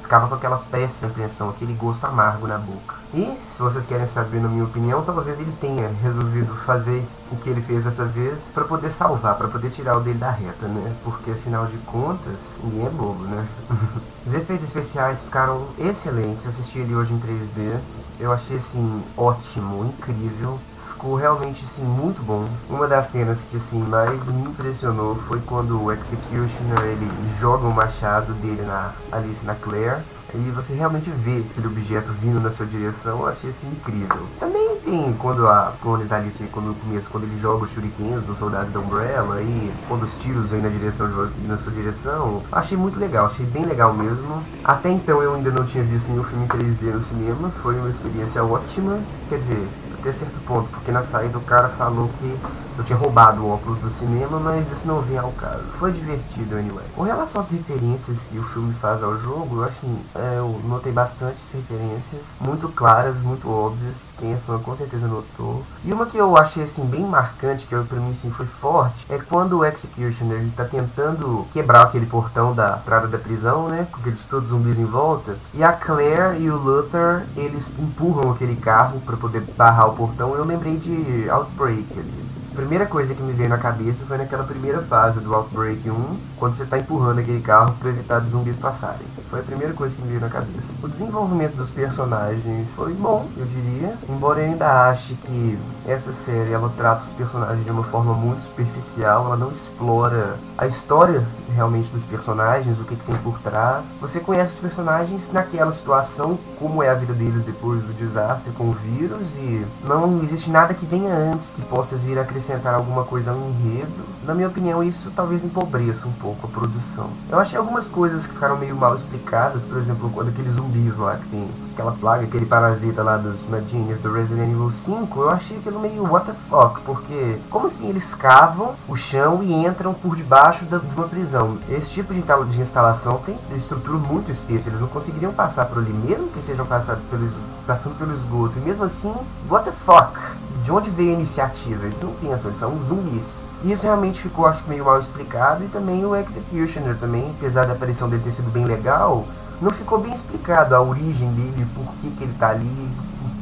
ficava com aquela péssima impressão, aquele gosto amargo na boca. E, se vocês querem saber, na minha opinião, talvez ele tenha resolvido fazer o que ele fez dessa vez para poder salvar, para poder tirar o dele da reta, né? Porque afinal de contas, ninguém é bobo, né? Os efeitos especiais ficaram excelentes. Assisti ele hoje em 3D. Eu achei assim ótimo, incrível ficou realmente assim muito bom. Uma das cenas que assim mais me impressionou foi quando o Executioner ele joga o machado dele na Alice na Claire e você realmente vê aquele objeto vindo na sua direção, eu achei assim incrível. Também tem quando a clones da Alice, quando no começo, quando ele joga os shurikens, os soldados da Umbrella, e quando os tiros vêm na direção de, na sua direção, achei muito legal, achei bem legal mesmo. Até então eu ainda não tinha visto nenhum filme em 3D no cinema, foi uma experiência ótima. Quer dizer, até certo ponto, porque na saída o cara falou que eu tinha roubado o óculos do cinema, mas isso não vinha ao caso. Foi divertido, anyway. Com relação às referências que o filme faz ao jogo, eu assim, é, eu notei bastante referências, muito claras, muito óbvias, que quem é fã com certeza notou. E uma que eu achei assim bem marcante, que pra mim sim foi forte, é quando o Executioner ele tá tentando quebrar aquele portão da entrada da prisão, né? Com aqueles todos zumbis em volta. E a Claire e o Luther, eles empurram aquele carro para poder barrar o portão. Eu lembrei de Outbreak ali a primeira coisa que me veio na cabeça foi naquela primeira fase do Outbreak 1, quando você está empurrando aquele carro para evitar os zumbis passarem. Foi a primeira coisa que me veio na cabeça. O desenvolvimento dos personagens foi bom, eu diria, embora eu ainda ache que essa série ela trata os personagens de uma forma muito superficial, ela não explora a história realmente dos personagens, o que, que tem por trás. Você conhece os personagens naquela situação, como é a vida deles depois do desastre com o vírus, e não existe nada que venha antes que possa vir acrescentar alguma coisa ao enredo. Na minha opinião, isso talvez empobreça um pouco a produção. Eu achei algumas coisas que ficaram meio mal explicadas, por exemplo, quando aqueles zumbis lá que tem aquela plaga, aquele parasita lá dos Madines do Resident Evil 5, eu achei aquilo meio what the fuck, porque como assim eles cavam o chão e entram por debaixo da, de uma prisão? Esse tipo de, de instalação tem estrutura muito espessa, eles não conseguiriam passar por ali, mesmo que sejam passados pelo, passando pelo esgoto, e mesmo assim, what the fuck? De onde veio a iniciativa? Eles não pensam, eles são zumbis. Isso realmente ficou, acho meio mal explicado. E também o Executioner também, apesar da aparição dele ter sido bem legal, não ficou bem explicado a origem dele, por que, que ele está ali,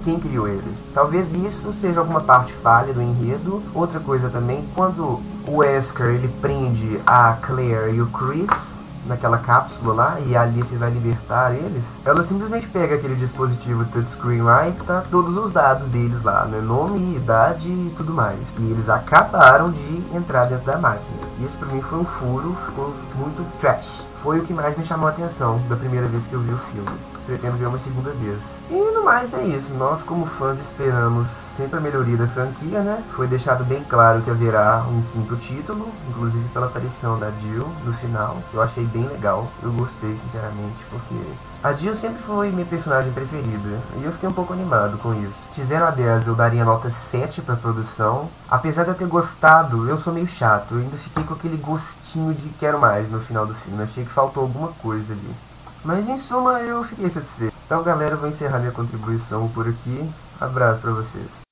quem criou ele. Talvez isso seja alguma parte falha do enredo. Outra coisa também, quando o Wesker ele prende a Claire e o Chris naquela cápsula lá e a Alice vai libertar eles, ela simplesmente pega aquele dispositivo touchscreen lá e tá todos os dados deles lá, né? Nome, idade e tudo mais. E eles acabaram de entrar dentro da máquina. Isso pra mim foi um furo, ficou muito trash. Foi o que mais me chamou a atenção da primeira vez que eu vi o filme pretendo ver uma segunda vez. E no mais é isso, nós como fãs esperamos sempre a melhoria da franquia, né? Foi deixado bem claro que haverá um quinto título, inclusive pela aparição da Jill no final, que eu achei bem legal. Eu gostei, sinceramente, porque a Jill sempre foi minha personagem preferida, e eu fiquei um pouco animado com isso. De 0 a 10 eu daria nota 7 pra produção. Apesar de eu ter gostado, eu sou meio chato, eu ainda fiquei com aquele gostinho de quero mais no final do filme. Achei que faltou alguma coisa ali. Mas em suma eu fiquei satisfeito. Então galera, eu vou encerrar minha contribuição por aqui. Abraço para vocês.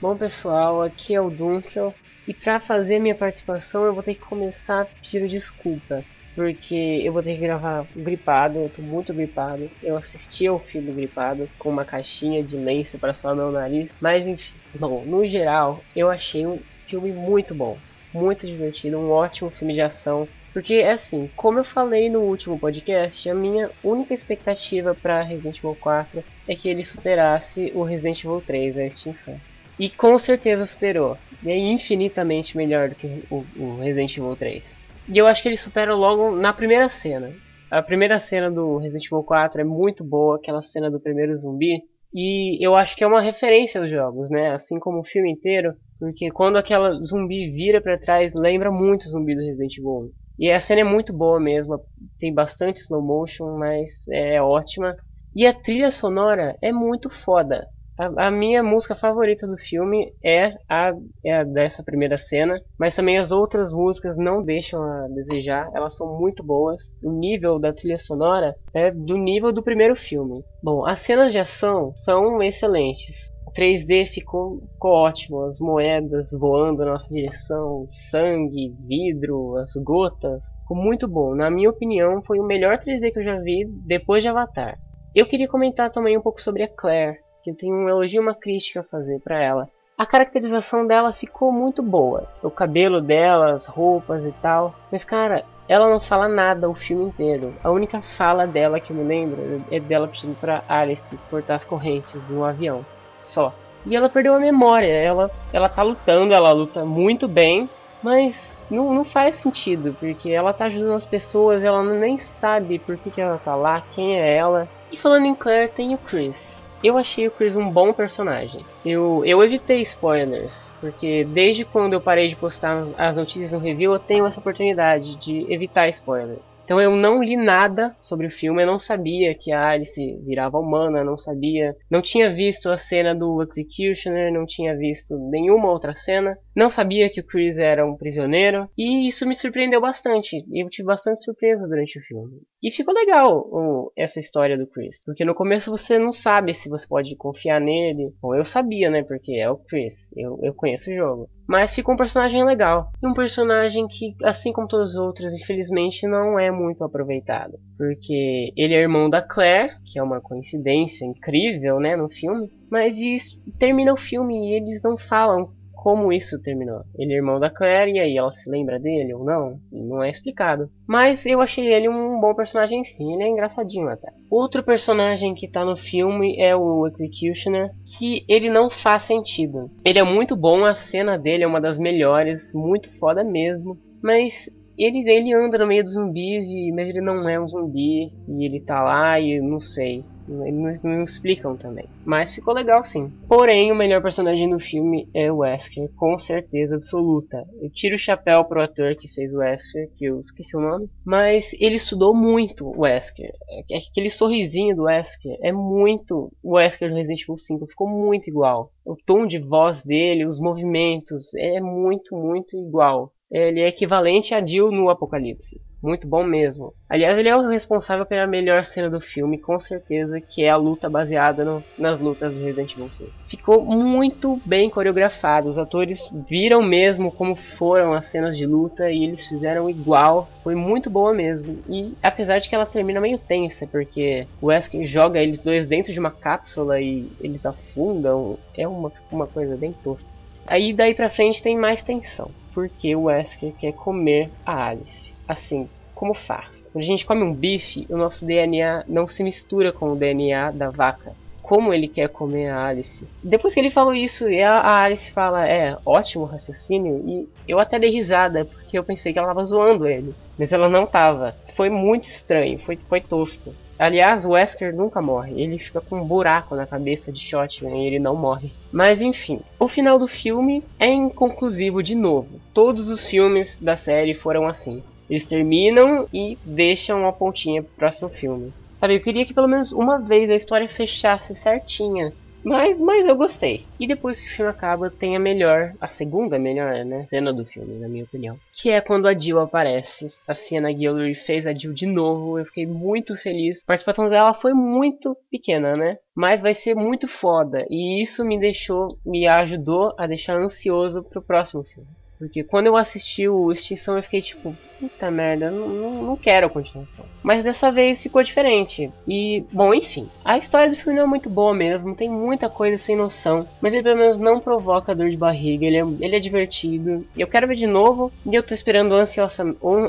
Bom pessoal, aqui é o Dunkel e para fazer minha participação eu vou ter que começar pedindo desculpa porque eu vou ter que gravar gripado, eu tô muito gripado. Eu assisti ao filme gripado com uma caixinha de lenço para suar meu nariz, mas enfim. Bom, no geral, eu achei um filme muito bom, muito divertido, um ótimo filme de ação. Porque é assim, como eu falei no último podcast, a minha única expectativa para Resident Evil 4 é que ele superasse o Resident Evil 3, a extinção. E com certeza superou. E é infinitamente melhor do que o, o Resident Evil 3. E eu acho que ele supera logo na primeira cena. A primeira cena do Resident Evil 4 é muito boa, aquela cena do primeiro zumbi. E eu acho que é uma referência aos jogos, né? Assim como o filme inteiro. Porque quando aquela zumbi vira para trás, lembra muito o zumbi do Resident Evil 1. E a cena é muito boa mesmo, tem bastante slow motion, mas é ótima. E a trilha sonora é muito foda. A, a, minha música favorita do filme é a, é a dessa primeira cena, mas também as outras músicas não deixam a desejar, elas são muito boas. O nível da trilha sonora é do nível do primeiro filme. Bom, as cenas de ação são excelentes. O 3D ficou, ficou ótimo, as moedas voando na nossa direção, sangue, vidro, as gotas, ficou muito bom. Na minha opinião, foi o melhor 3D que eu já vi depois de Avatar. Eu queria comentar também um pouco sobre a Claire, que tem um elogio e uma crítica a fazer para ela. A caracterização dela ficou muito boa. O cabelo dela, as roupas e tal. Mas, cara, ela não fala nada o filme inteiro. A única fala dela que eu me lembro é dela pedindo pra Alice cortar as correntes no avião. Só. E ela perdeu a memória. Ela, ela tá lutando, ela luta muito bem. Mas não, não faz sentido, porque ela tá ajudando as pessoas, ela nem sabe por que, que ela tá lá, quem é ela. E falando em Claire, tem o Chris. Eu achei o Chris um bom personagem. Eu, eu evitei spoilers, porque desde quando eu parei de postar as notícias no review, eu tenho essa oportunidade de evitar spoilers. Então eu não li nada sobre o filme, eu não sabia que a Alice virava humana, não sabia, não tinha visto a cena do Executioner, não tinha visto nenhuma outra cena, não sabia que o Chris era um prisioneiro, e isso me surpreendeu bastante. Eu tive bastante surpresa durante o filme. E ficou legal essa história do Chris, porque no começo você não sabe se você pode confiar nele. Bom, eu sabia, né, porque é o Chris, eu, eu conheço o jogo. Mas ficou um personagem legal. E um personagem que, assim como todos os outros, infelizmente não é muito aproveitado. Porque ele é irmão da Claire, que é uma coincidência incrível, né, no filme. Mas isso, termina o filme e eles não falam como isso terminou. Ele é irmão da Claire e aí ela se lembra dele ou não? Não é explicado. Mas eu achei ele um bom personagem sim, ele é engraçadinho até. Outro personagem que tá no filme é o Executioner, que ele não faz sentido. Ele é muito bom, a cena dele é uma das melhores, muito foda mesmo. Mas ele, ele anda no meio dos zumbis, e, mas ele não é um zumbi. E ele tá lá e não sei. Eles não, explicam também. Mas ficou legal sim. Porém, o melhor personagem do filme é o Wesker, com certeza absoluta. Eu tiro o chapéu pro ator que fez o Wesker, que eu esqueci o nome. Mas ele estudou muito o Wesker. É aquele sorrisinho do Wesker é muito o Wesker do Resident Evil 5. Ficou muito igual. O tom de voz dele, os movimentos, é muito, muito igual. Ele é equivalente a Jill no Apocalipse. Muito bom mesmo. Aliás, ele é o responsável pela melhor cena do filme, com certeza, que é a luta baseada no, nas lutas do Resident Evil 5. Ficou muito bem coreografado. Os atores viram mesmo como foram as cenas de luta e eles fizeram igual. Foi muito boa mesmo. E apesar de que ela termina meio tensa, porque o Wesker joga eles dois dentro de uma cápsula e eles afundam, é uma, uma coisa bem tosca. Aí daí pra frente tem mais tensão, porque o Wesker quer comer a Alice assim, como faz? Quando a gente come um bife, o nosso DNA não se mistura com o DNA da vaca. Como ele quer comer a Alice. Depois que ele falou isso, a Alice fala, é, ótimo raciocínio. E eu até dei risada, porque eu pensei que ela tava zoando ele. Mas ela não tava. Foi muito estranho, foi, foi tosco. Aliás, o Wesker nunca morre. Ele fica com um buraco na cabeça de Shotgun e ele não morre. Mas enfim, o final do filme é inconclusivo de novo. Todos os filmes da série foram assim. Eles terminam e deixam a pontinha pro próximo filme. Sabe, eu queria que pelo menos uma vez a história fechasse certinha. Mas, mas eu gostei. E depois que o filme acaba, tem a melhor, a segunda melhor, né, cena do filme, na minha opinião. Que é quando a Jill aparece. A Sienna Guillory fez a Jill de novo. Eu fiquei muito feliz. A participação dela foi muito pequena, né? Mas vai ser muito foda. E isso me deixou, me ajudou a deixar ansioso pro próximo filme. Porque quando eu assisti o Extinção eu fiquei tipo, puta merda, não, não, não quero a continuação. Mas dessa vez ficou diferente. E, bom, enfim. A história do filme não é muito boa mesmo, tem muita coisa sem noção. Mas ele pelo menos não provoca dor de barriga, ele é, ele é divertido. Eu quero ver de novo, e eu tô esperando ansiosa,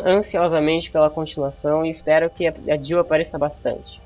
ansiosamente pela continuação. E espero que a, a Jill apareça bastante.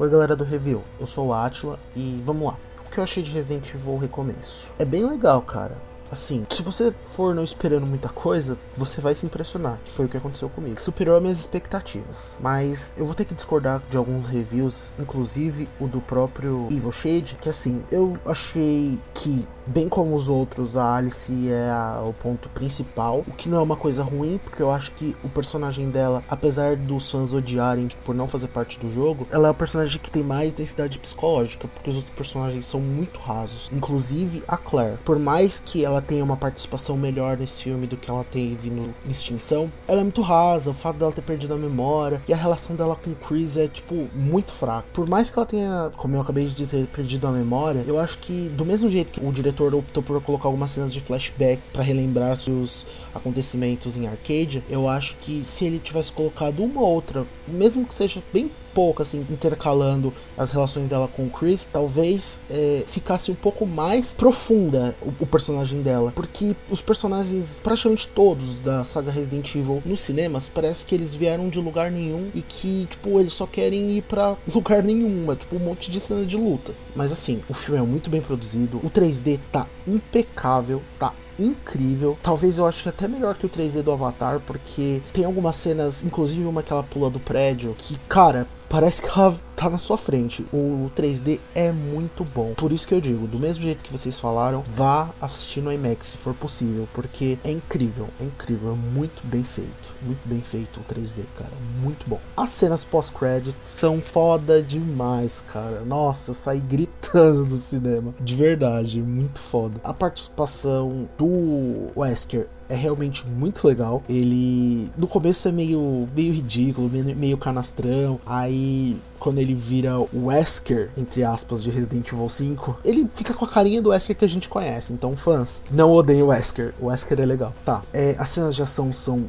Oi galera do review, eu sou o Atila e vamos lá. O que eu achei de Resident Evil Recomeço? É bem legal, cara. Assim, se você for não esperando muita coisa, você vai se impressionar, que foi o que aconteceu comigo. Superou as minhas expectativas. Mas eu vou ter que discordar de alguns reviews, inclusive o do próprio Evil Shade, que assim, eu achei que bem como os outros, a Alice é a, o ponto principal, o que não é uma coisa ruim, porque eu acho que o personagem dela, apesar dos fãs odiarem por não fazer parte do jogo, ela é o personagem que tem mais densidade psicológica, porque os outros personagens são muito rasos, inclusive a Claire. Por mais que ela tenha uma participação melhor nesse filme do que ela teve no Extinção, ela é muito rasa, o fato dela ter perdido a memória e a relação dela com o Chris é tipo muito fraca. Por mais que ela tenha, como eu acabei de dizer, perdido a memória, eu acho que do mesmo jeito que o diretor optou por colocar algumas cenas de flashback para relembrar os acontecimentos em arcade, eu acho que se ele tivesse colocado uma outra, mesmo que seja bem pouco, assim, intercalando as relações dela com o Chris, talvez é, ficasse um pouco mais profunda o, o, personagem dela. Porque os personagens, praticamente todos da saga Resident Evil nos cinemas, parece que eles vieram de lugar nenhum e que, tipo, eles só querem ir para lugar nenhum, é, tipo um monte de cenas de luta. Mas assim, o filme é muito bem produzido, o 3D tá impecável, tá incrível. Talvez eu ache até melhor que o 3D do Avatar, porque tem algumas cenas, inclusive uma que ela pula do prédio, que, cara, parece que ela tá na sua frente. O 3D é muito bom. Por isso que eu digo, do mesmo jeito que vocês falaram, vá assistir no IMAX se for possível, porque é incrível, é incrível, é muito bem feito. Muito bem feito o 3D, cara, muito bom. As cenas pós-credit são foda demais, cara. Nossa, eu saí gritando do cinema. De verdade, muito foda. A participação do Wesker é realmente muito legal. Ele no começo é meio meio ridículo, meio, canastrão. Aí quando ele vira o Wesker, entre aspas, de Resident Evil 5, ele fica com a carinha do Wesker que a gente conhece. Então, fãs, não odeiem o Wesker. O Wesker é legal. Tá, é, as cenas de ação são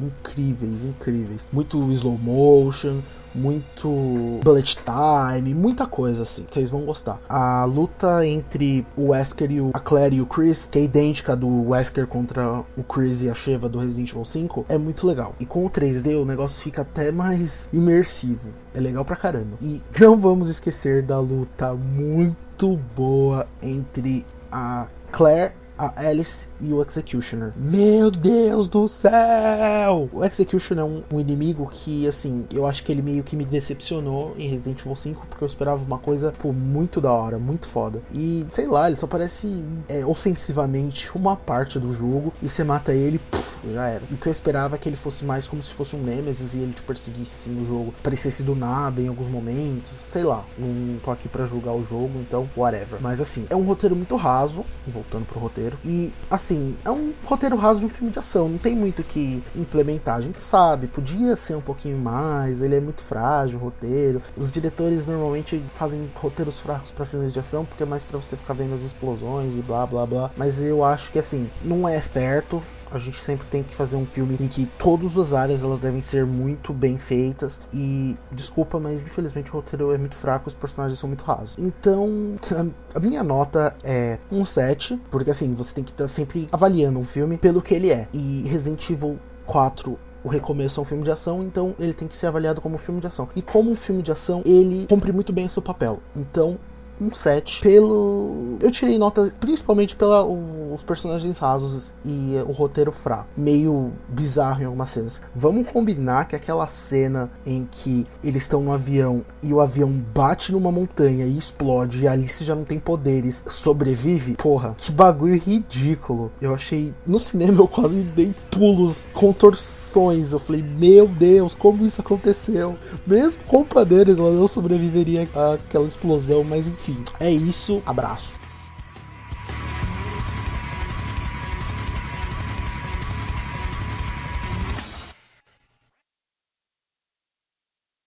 incríveis, incríveis. Muito slow motion, muito bullet time, muita coisa assim. Vocês vão gostar. A luta entre o Wesker e o, a Claire e o Chris, que é idêntica do Wesker contra o Chris e a Sheva do Resident Evil 5, é muito legal. E com o 3D o negócio fica até mais imersivo. É legal pra caramba. E não vamos esquecer da luta muito boa entre a Claire a Alice e o Executioner. Meu Deus do céu! O Executioner é um, um, inimigo que, assim, eu acho que ele meio que me decepcionou em Resident Evil 5, porque eu esperava uma coisa, pô, muito da hora, muito foda. E, sei lá, ele só parece é, ofensivamente uma parte do jogo, e você mata ele, puf, já era. O que eu esperava é que ele fosse mais como se fosse um Nemesis e ele te perseguisse assim no jogo, parecesse do nada em alguns momentos, sei lá. Não tô aqui para julgar o jogo, então, whatever. Mas, assim, é um roteiro muito raso, voltando pro roteiro roteiro. E, assim, é um roteiro raso de um filme de ação. Não tem muito que implementar. A gente sabe, podia ser um pouquinho mais. Ele é muito frágil, o roteiro. Os diretores normalmente fazem roteiros fracos para filmes de ação, porque é mais para você ficar vendo as explosões e blá blá blá. Mas eu acho que, assim, não é certo a gente sempre tem que fazer um filme em que todas as áreas elas devem ser muito bem feitas e desculpa, mas infelizmente o roteiro é muito fraco, os personagens são muito rasos. Então, a minha nota é um 7, porque assim, você tem que estar sempre avaliando um filme pelo que ele é. E Resident Evil 4 o Recomeço é um filme de ação, então ele tem que ser avaliado como um filme de ação. E como um filme de ação, ele cumpre muito bem o seu papel. Então, um 7 pelo. Eu tirei nota principalmente pelos personagens rasos e o roteiro fraco, meio bizarro em algumas cenas. Vamos combinar que aquela cena em que eles estão no avião e o avião bate numa montanha e explode e a Alice já não tem poderes, sobrevive? Porra, que bagulho ridículo. Eu achei. No cinema eu quase dei pulos, contorções. Eu falei, meu Deus, como isso aconteceu? Mesmo com poderes, ela não sobreviveria àquela explosão, mas enfim é isso. Abraço.